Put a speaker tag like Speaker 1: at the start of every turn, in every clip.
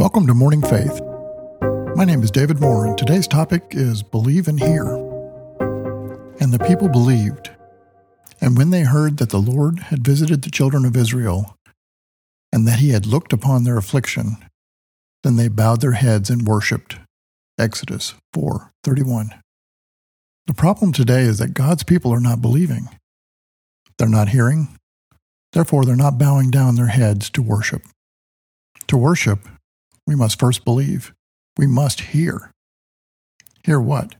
Speaker 1: Welcome to Morning Faith. My name is David Moore, and today's topic is Believe and Hear. And the people believed. And when they heard that the Lord had visited the children of Israel, and that he had looked upon their affliction, then they bowed their heads and worshipped. Exodus 4:31. The problem today is that God's people are not believing. They're not hearing. Therefore, they're not bowing down their heads to worship. To worship, we must first believe. We must hear. Hear what?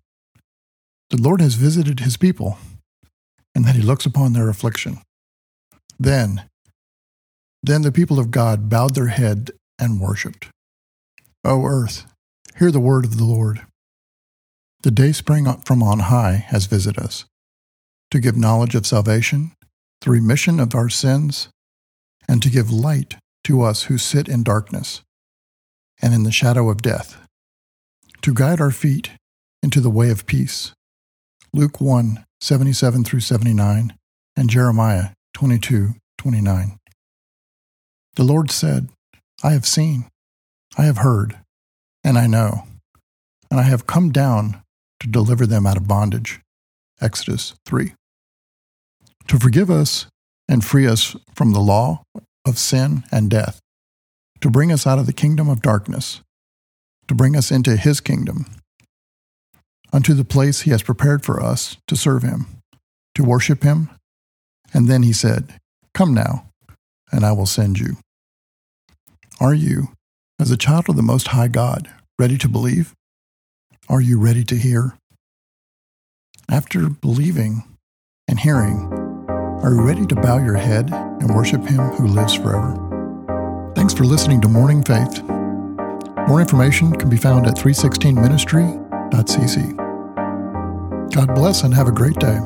Speaker 1: The Lord has visited his people, and that he looks upon their affliction. Then, then the people of God bowed their head and worshipped. O earth, hear the word of the Lord. The Dayspring from on high has visited us, to give knowledge of salvation, the remission of our sins, and to give light to us who sit in darkness and in the shadow of death, to guide our feet into the way of peace. Luke 1 77 through 79, and Jeremiah 22 29. The Lord said, I have seen, I have heard, and I know, and I have come down to deliver them out of bondage. Exodus 3. To forgive us and free us from the law of sin and death, to bring us out of the kingdom of darkness, to bring us into his kingdom, unto the place he has prepared for us to serve him, to worship him. And then he said, Come now, and I will send you. Are you, as a child of the Most High God, ready to believe? Are you ready to hear? After believing and hearing, are you ready to bow your head and worship Him who lives forever? Thanks for listening to Morning Faith. More information can be found at 316ministry.cc. God bless and have a great day.